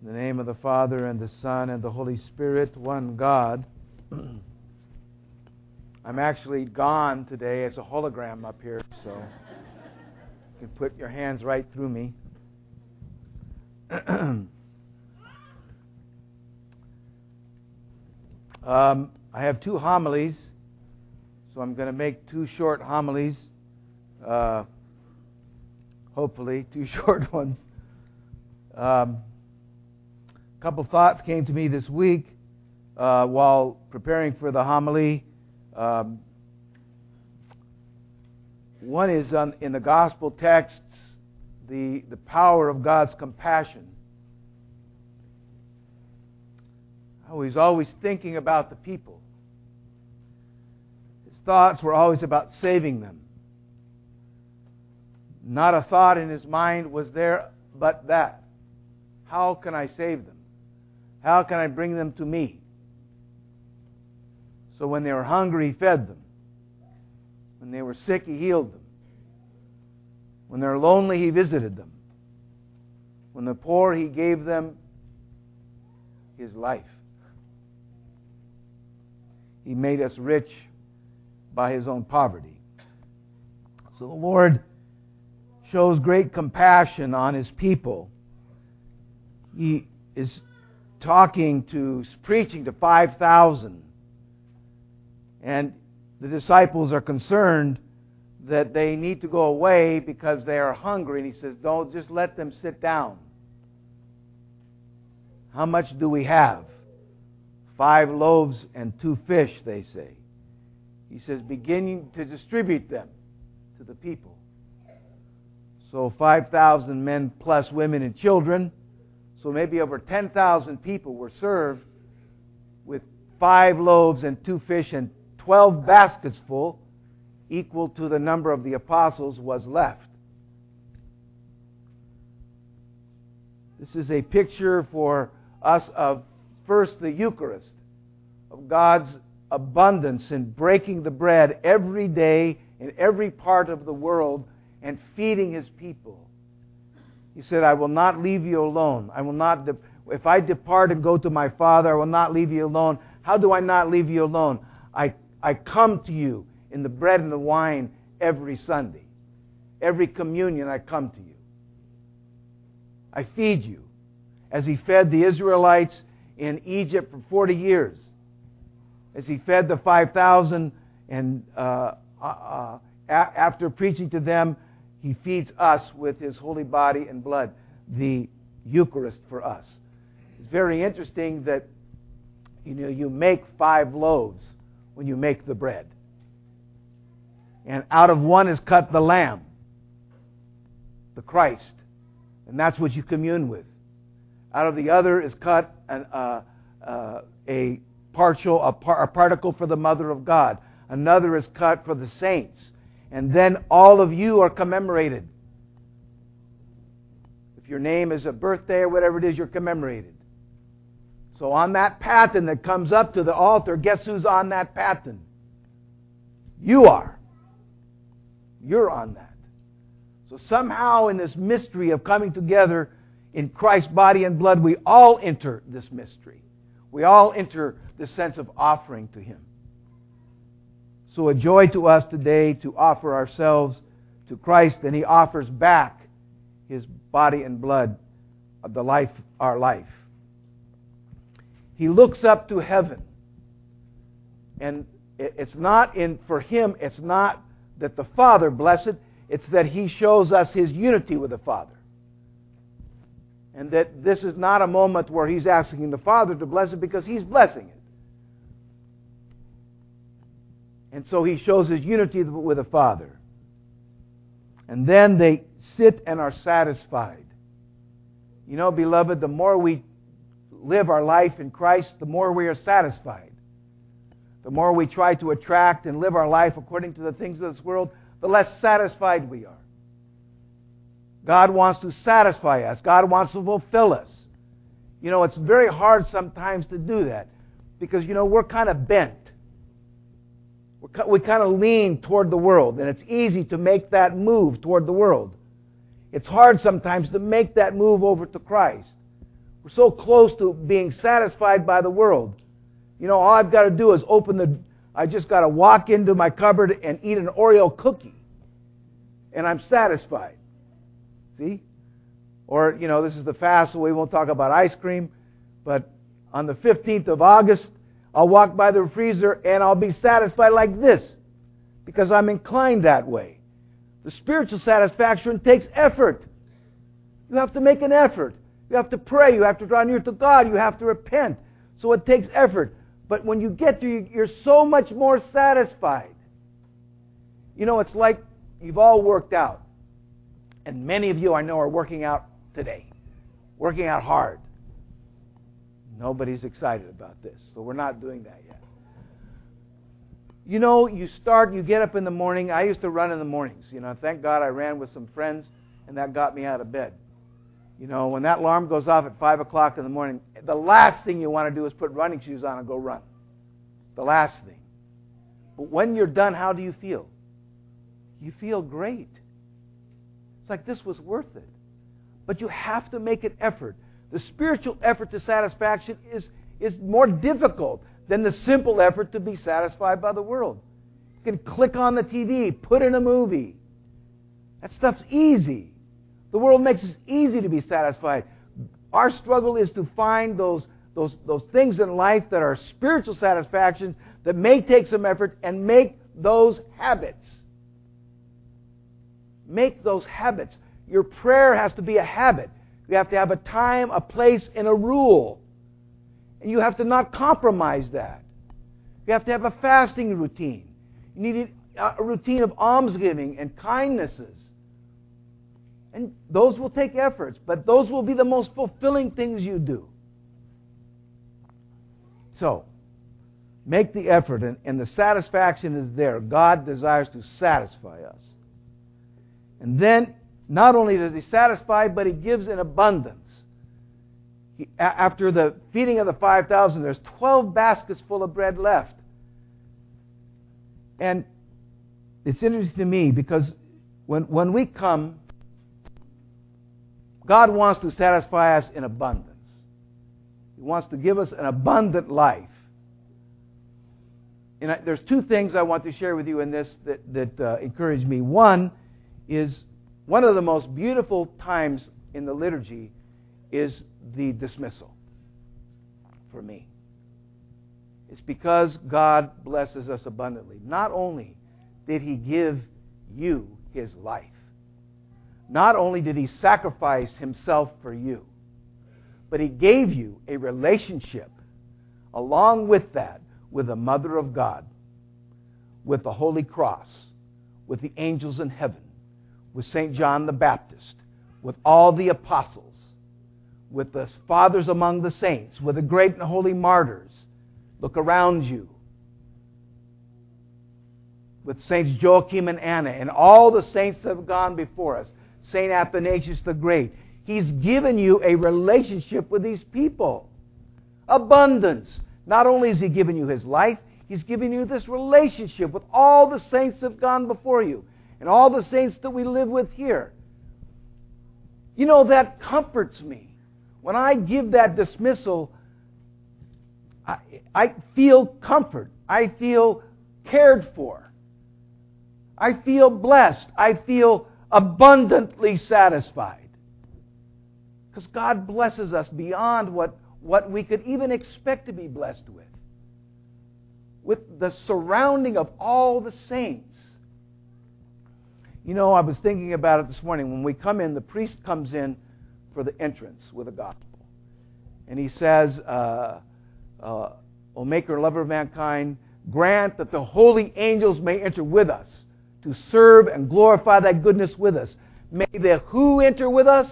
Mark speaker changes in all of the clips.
Speaker 1: In the name of the Father, and the Son, and the Holy Spirit, one God. I'm actually gone today as a hologram up here, so you can put your hands right through me. um, I have two homilies, so I'm going to make two short homilies. Uh, hopefully, two short ones. Um, a couple thoughts came to me this week uh, while preparing for the homily. Um, one is on, in the gospel texts, the, the power of God's compassion. How he's always thinking about the people. His thoughts were always about saving them. Not a thought in his mind was there but that. How can I save them? How can I bring them to me? So when they were hungry, he fed them. When they were sick, he healed them. When they're lonely, he visited them. When the poor, he gave them his life. He made us rich by his own poverty. So the Lord shows great compassion on his people. He is talking to, preaching to 5,000. And the disciples are concerned that they need to go away because they are hungry. And he says, Don't just let them sit down. How much do we have? Five loaves and two fish, they say. He says, beginning to distribute them to the people. So 5,000 men plus women and children. So maybe over 10,000 people were served with five loaves and two fish and 12 baskets full, equal to the number of the apostles, was left. This is a picture for us of first the Eucharist, of God's abundance in breaking the bread every day in every part of the world and feeding his people. He said, I will not leave you alone. I will not, de- if I depart and go to my Father, I will not leave you alone. How do I not leave you alone? I, I come to you in the bread and the wine every Sunday. Every communion, I come to you. I feed you. As he fed the Israelites in Egypt for 40 years, as he fed the 5,000 and uh, uh, uh after preaching to them, he feeds us with his holy body and blood, the Eucharist for us. It's very interesting that you know you make five loaves when you make the bread. And out of one is cut the lamb, the Christ. And that's what you commune with. Out of the other is cut an, uh, uh, a partial, a, par- a particle for the mother of God. Another is cut for the saints and then all of you are commemorated. If your name is a birthday or whatever it is, you're commemorated. So on that paten that comes up to the altar, guess who's on that paten? You are. You're on that. So somehow in this mystery of coming together in Christ's body and blood, we all enter this mystery. We all enter the sense of offering to Him. So, a joy to us today to offer ourselves to Christ, and He offers back His body and blood of the life, our life. He looks up to heaven. And it's not in, for Him, it's not that the Father blessed, it it's that He shows us His unity with the Father. And that this is not a moment where He's asking the Father to bless it because He's blessing it. And so he shows his unity with the Father. And then they sit and are satisfied. You know, beloved, the more we live our life in Christ, the more we are satisfied. The more we try to attract and live our life according to the things of this world, the less satisfied we are. God wants to satisfy us. God wants to fulfill us. You know, it's very hard sometimes to do that because, you know, we're kind of bent we kind of lean toward the world, and it's easy to make that move toward the world. It's hard sometimes to make that move over to Christ. We're so close to being satisfied by the world. You know, all I've got to do is open the. I just got to walk into my cupboard and eat an Oreo cookie, and I'm satisfied. See? Or, you know, this is the fast, so we won't talk about ice cream, but on the 15th of August, I'll walk by the freezer and I'll be satisfied like this because I'm inclined that way. The spiritual satisfaction takes effort. You have to make an effort. You have to pray. You have to draw near to God. You have to repent. So it takes effort. But when you get there, you're so much more satisfied. You know, it's like you've all worked out. And many of you I know are working out today, working out hard. Nobody's excited about this, so we're not doing that yet. You know, you start, you get up in the morning. I used to run in the mornings. You know, thank God I ran with some friends, and that got me out of bed. You know, when that alarm goes off at 5 o'clock in the morning, the last thing you want to do is put running shoes on and go run. The last thing. But when you're done, how do you feel? You feel great. It's like this was worth it. But you have to make an effort. The spiritual effort to satisfaction is, is more difficult than the simple effort to be satisfied by the world. You can click on the TV, put in a movie. That stuff's easy. The world makes it easy to be satisfied. Our struggle is to find those, those, those things in life that are spiritual satisfactions that may take some effort and make those habits. Make those habits. Your prayer has to be a habit. You have to have a time, a place, and a rule. And you have to not compromise that. You have to have a fasting routine. You need a routine of almsgiving and kindnesses. And those will take efforts, but those will be the most fulfilling things you do. So, make the effort, and, and the satisfaction is there. God desires to satisfy us. And then not only does he satisfy, but he gives in abundance. He, after the feeding of the 5,000, there's 12 baskets full of bread left. And it's interesting to me because when, when we come, God wants to satisfy us in abundance. He wants to give us an abundant life. And I, there's two things I want to share with you in this that, that uh, encourage me. One is one of the most beautiful times in the liturgy is the dismissal for me. It's because God blesses us abundantly. Not only did He give you His life, not only did He sacrifice Himself for you, but He gave you a relationship along with that with the Mother of God, with the Holy Cross, with the angels in heaven with St. John the Baptist, with all the apostles, with the fathers among the saints, with the great and holy martyrs. Look around you. With Saints Joachim and Anna and all the saints that have gone before us, St. Athanasius the Great. He's given you a relationship with these people. Abundance. Not only has He given you His life, He's given you this relationship with all the saints that have gone before you and all the saints that we live with here. You know, that comforts me. When I give that dismissal, I, I feel comfort. I feel cared for. I feel blessed. I feel abundantly satisfied. Because God blesses us beyond what, what we could even expect to be blessed with. With the surrounding of all the saints you know, I was thinking about it this morning. When we come in, the priest comes in for the entrance with a gospel. And he says, uh, uh, O Maker, lover of mankind, grant that the holy angels may enter with us to serve and glorify thy goodness with us. May the who enter with us?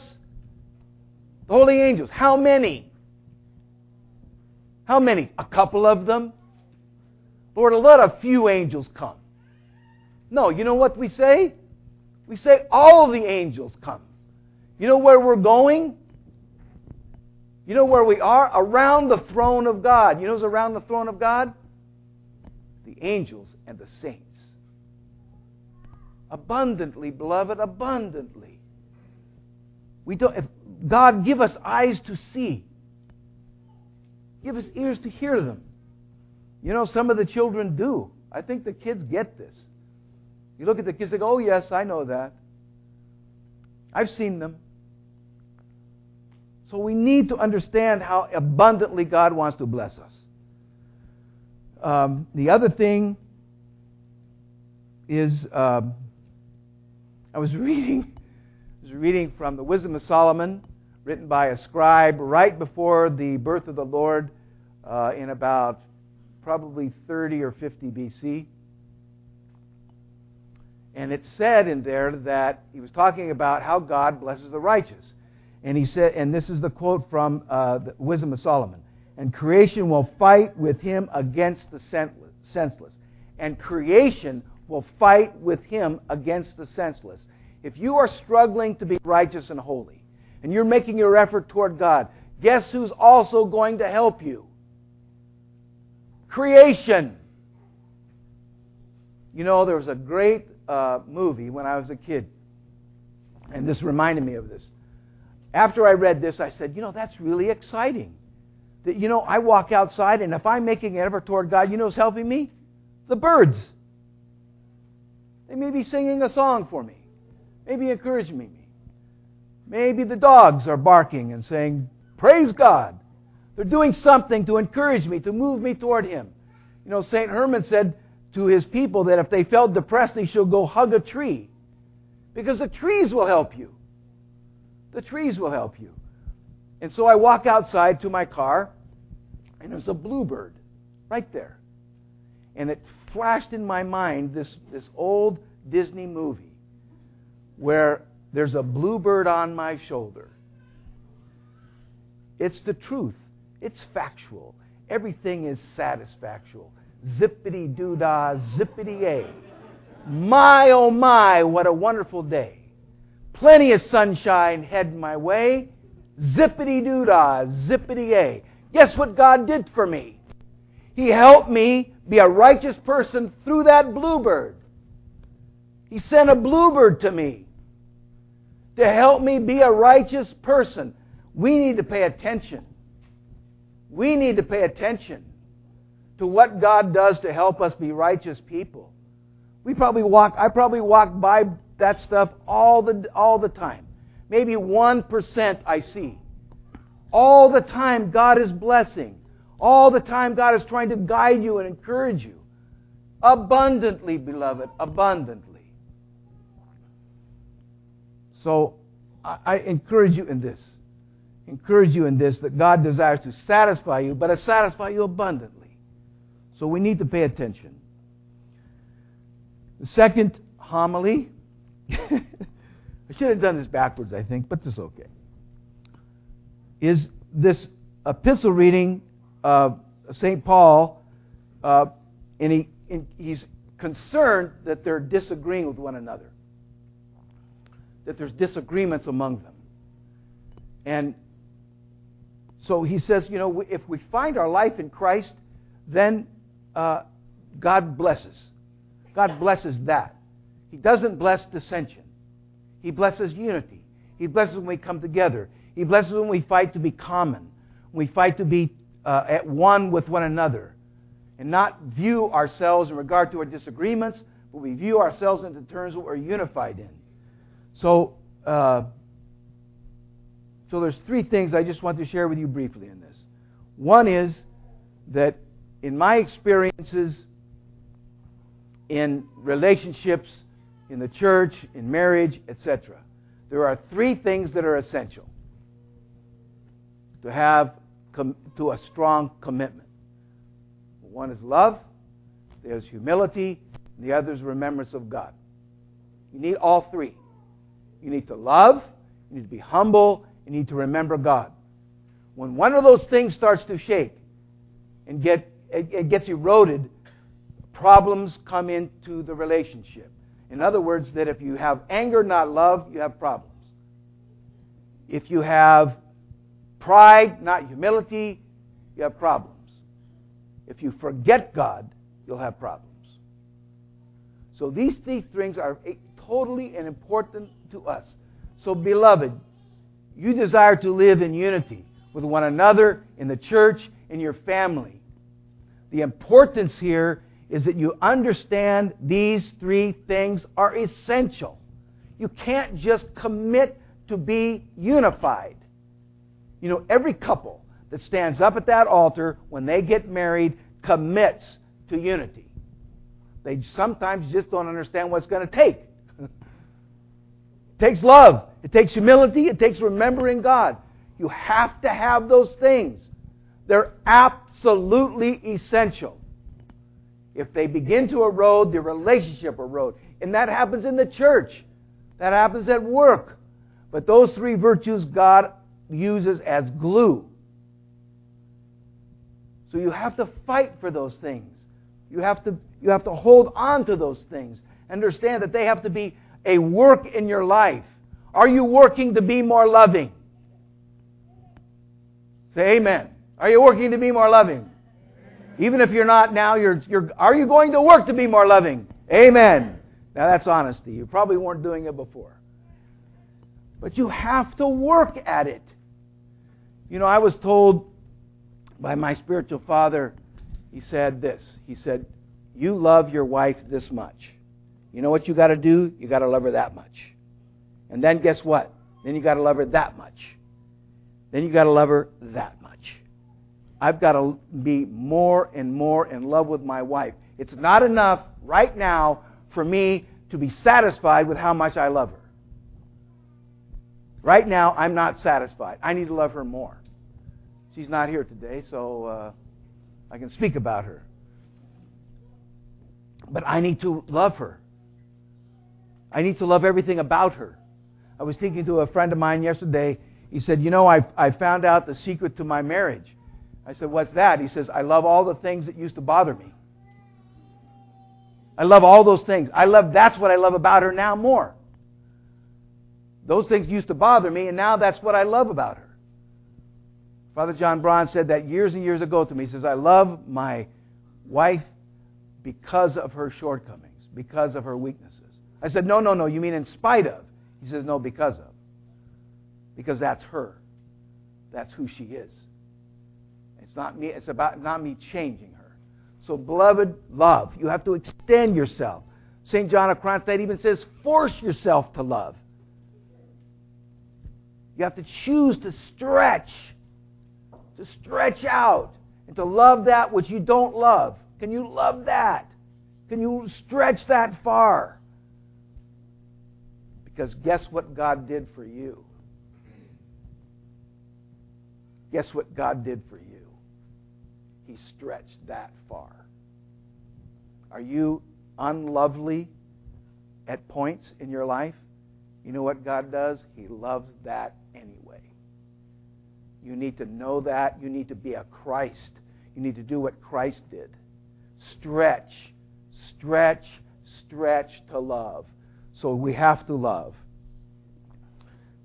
Speaker 1: The holy angels. How many? How many? A couple of them? Lord, let a few angels come. No, you know what we say? We say all the angels come. You know where we're going? You know where we are? Around the throne of God. You know who's around the throne of God? The angels and the saints. Abundantly, beloved, abundantly. We don't, if God give us eyes to see. Give us ears to hear them. You know, some of the children do. I think the kids get this. You look at the kids and go, oh, yes, I know that. I've seen them. So we need to understand how abundantly God wants to bless us. Um, the other thing is um, I was reading I was reading from the Wisdom of Solomon, written by a scribe right before the birth of the Lord uh, in about probably 30 or 50 BC. And it said in there that he was talking about how God blesses the righteous. And he said, and this is the quote from uh, the Wisdom of Solomon and creation will fight with him against the senseless. And creation will fight with him against the senseless. If you are struggling to be righteous and holy, and you're making your effort toward God, guess who's also going to help you? Creation. You know, there was a great uh, movie when I was a kid, and this reminded me of this. After I read this, I said, you know, that's really exciting. That, you know, I walk outside, and if I'm making an effort toward God, you know who's helping me? The birds. They may be singing a song for me, maybe encouraging me. Maybe the dogs are barking and saying, Praise God. They're doing something to encourage me, to move me toward Him. You know, St. Herman said to his people that if they felt depressed, they should go hug a tree. Because the trees will help you. The trees will help you. And so I walk outside to my car, and there's a bluebird right there. And it flashed in my mind this, this old Disney movie where there's a bluebird on my shoulder. It's the truth. It's factual. Everything is satisfactual. Zippity doo dah, zippity a. My oh my, what a wonderful day. Plenty of sunshine heading my way. Zippity doo dah, zippity a. Guess what God did for me? He helped me be a righteous person through that bluebird. He sent a bluebird to me to help me be a righteous person. We need to pay attention. We need to pay attention to what God does to help us be righteous people. We probably walk I probably walk by that stuff all the all the time. Maybe 1% I see. All the time God is blessing. All the time, God is trying to guide you and encourage you. Abundantly, beloved, abundantly. So, I encourage you in this. Encourage you in this that God desires to satisfy you, but to satisfy you abundantly. So, we need to pay attention. The second homily, I should have done this backwards, I think, but this is okay, is this epistle reading of St. Paul, uh, and he, and he's concerned that they're disagreeing with one another, that there's disagreements among them. And so he says, you know, if we find our life in Christ, then uh, God blesses. God blesses that. He doesn't bless dissension. He blesses unity. He blesses when we come together. He blesses when we fight to be common. we fight to be uh, at one with one another and not view ourselves in regard to our disagreements, but we view ourselves in the terms that we're unified in. So, uh, so there's three things I just want to share with you briefly in this. One is that in my experiences in relationships, in the church, in marriage, etc., there are three things that are essential to have com- to a strong commitment. One is love, there's humility, the other is remembrance of God. You need all three. You need to love, you need to be humble, you need to remember God. When one of those things starts to shake and get it, it gets eroded, problems come into the relationship. In other words, that if you have anger, not love, you have problems. If you have pride, not humility, you have problems. If you forget God, you'll have problems. So these three things are totally and important to us. So, beloved, you desire to live in unity with one another, in the church, in your family. The importance here is that you understand these three things are essential. You can't just commit to be unified. You know, every couple that stands up at that altar when they get married commits to unity. They sometimes just don't understand what it's going to take. it takes love, it takes humility, it takes remembering God. You have to have those things. They're absolutely essential. If they begin to erode, the relationship erode. And that happens in the church. That happens at work. But those three virtues God uses as glue. So you have to fight for those things. You have to, you have to hold on to those things. Understand that they have to be a work in your life. Are you working to be more loving? Say amen. Are you working to be more loving? Even if you're not now, you're, you're, are you going to work to be more loving? Amen. Now that's honesty. You probably weren't doing it before. But you have to work at it. You know, I was told by my spiritual father, he said this. He said, You love your wife this much. You know what you got to do? You got to love her that much. And then guess what? Then you got to love her that much. Then you got to love her that much. I've got to be more and more in love with my wife. It's not enough right now for me to be satisfied with how much I love her. Right now, I'm not satisfied. I need to love her more. She's not here today, so uh, I can speak about her. But I need to love her. I need to love everything about her. I was thinking to a friend of mine yesterday. He said, You know, I, I found out the secret to my marriage. I said, What's that? He says, I love all the things that used to bother me. I love all those things. I love that's what I love about her now more. Those things used to bother me, and now that's what I love about her. Father John Braun said that years and years ago to me. He says, I love my wife because of her shortcomings, because of her weaknesses. I said, No, no, no, you mean in spite of. He says, No, because of. Because that's her. That's who she is. It's not me, it's about not me changing her. So, beloved, love. You have to extend yourself. St. John of Kronstadt even says, force yourself to love. You have to choose to stretch, to stretch out, and to love that which you don't love. Can you love that? Can you stretch that far? Because guess what God did for you? Guess what God did for you? He stretched that far. Are you unlovely at points in your life? You know what God does? He loves that anyway. You need to know that. You need to be a Christ. You need to do what Christ did. Stretch, stretch, stretch to love. So we have to love.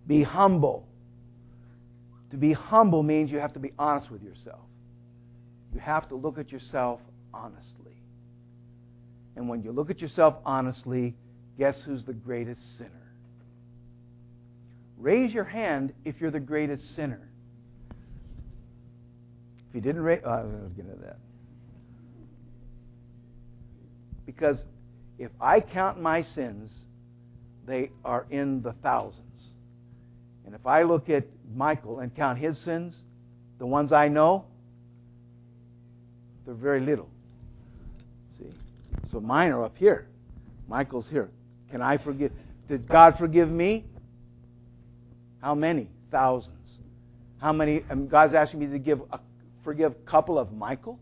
Speaker 1: Be humble. To be humble means you have to be honest with yourself. You have to look at yourself honestly. And when you look at yourself honestly, guess who's the greatest sinner? Raise your hand if you're the greatest sinner. If you didn't raise, oh, I was getting into that. Because if I count my sins, they are in the thousands. And if I look at Michael and count his sins, the ones I know, they're very little. See? So mine are up here. Michael's here. Can I forgive? Did God forgive me? How many? Thousands. How many? And God's asking me to give a, forgive a couple of Michael.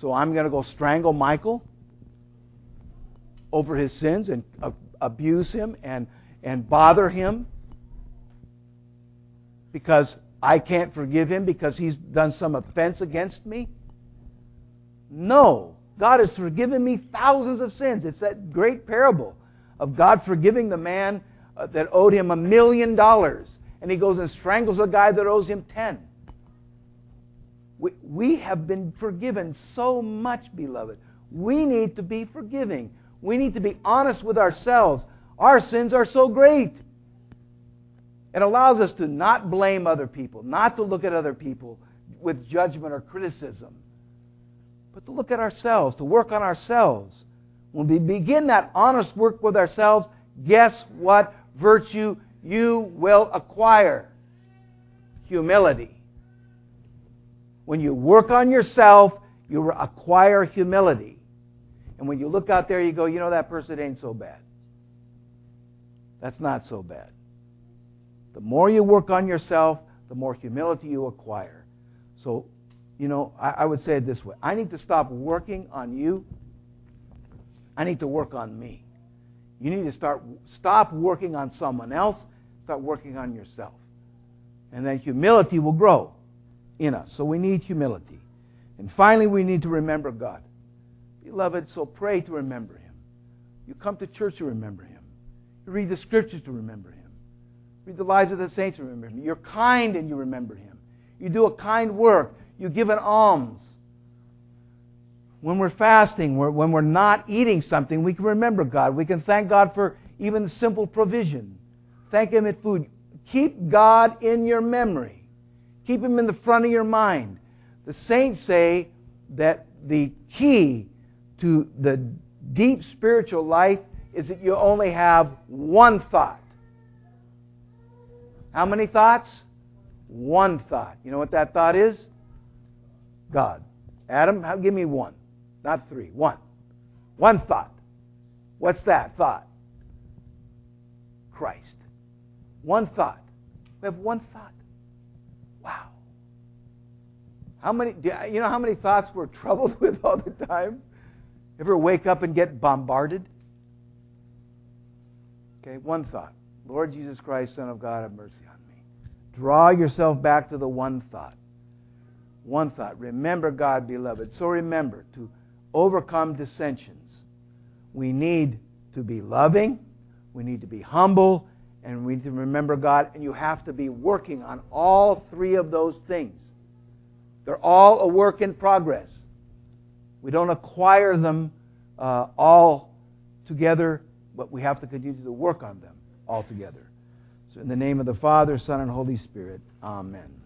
Speaker 1: So I'm going to go strangle Michael over his sins and uh, abuse him and, and bother him because I can't forgive him because he's done some offense against me? No. God has forgiven me thousands of sins. It's that great parable of God forgiving the man uh, that owed him a million dollars. And he goes and strangles a guy that owes him ten. We, we have been forgiven so much, beloved. We need to be forgiving. We need to be honest with ourselves. Our sins are so great. It allows us to not blame other people, not to look at other people with judgment or criticism, but to look at ourselves, to work on ourselves. When we begin that honest work with ourselves, guess what virtue you will acquire? Humility. When you work on yourself, you acquire humility. And when you look out there, you go, you know, that person ain't so bad. That's not so bad. The more you work on yourself, the more humility you acquire. So, you know, I, I would say it this way I need to stop working on you. I need to work on me. You need to start stop working on someone else, start working on yourself. And then humility will grow in us. So we need humility. And finally, we need to remember God. Beloved, so pray to remember Him. You come to church to remember Him. You read the scriptures to remember Him. Read the lives of the saints to remember Him. You're kind and you remember Him. You do a kind work. You give an alms. When we're fasting, when we're not eating something, we can remember God. We can thank God for even simple provision. Thank Him at food. Keep God in your memory. Keep Him in the front of your mind. The saints say that the key to the deep spiritual life is that you only have one thought. How many thoughts? One thought. You know what that thought is? God. Adam, give me one. Not three. One. One thought. What's that thought? Christ. One thought. We have one thought. Wow. How many, you know how many thoughts we're troubled with all the time? Ever wake up and get bombarded? Okay, one thought. Lord Jesus Christ, Son of God, have mercy on me. Draw yourself back to the one thought. One thought. Remember God, beloved. So remember to overcome dissensions. We need to be loving, we need to be humble, and we need to remember God. And you have to be working on all three of those things. They're all a work in progress. We don't acquire them uh, all together, but we have to continue to work on them all together. So, in the name of the Father, Son, and Holy Spirit, Amen.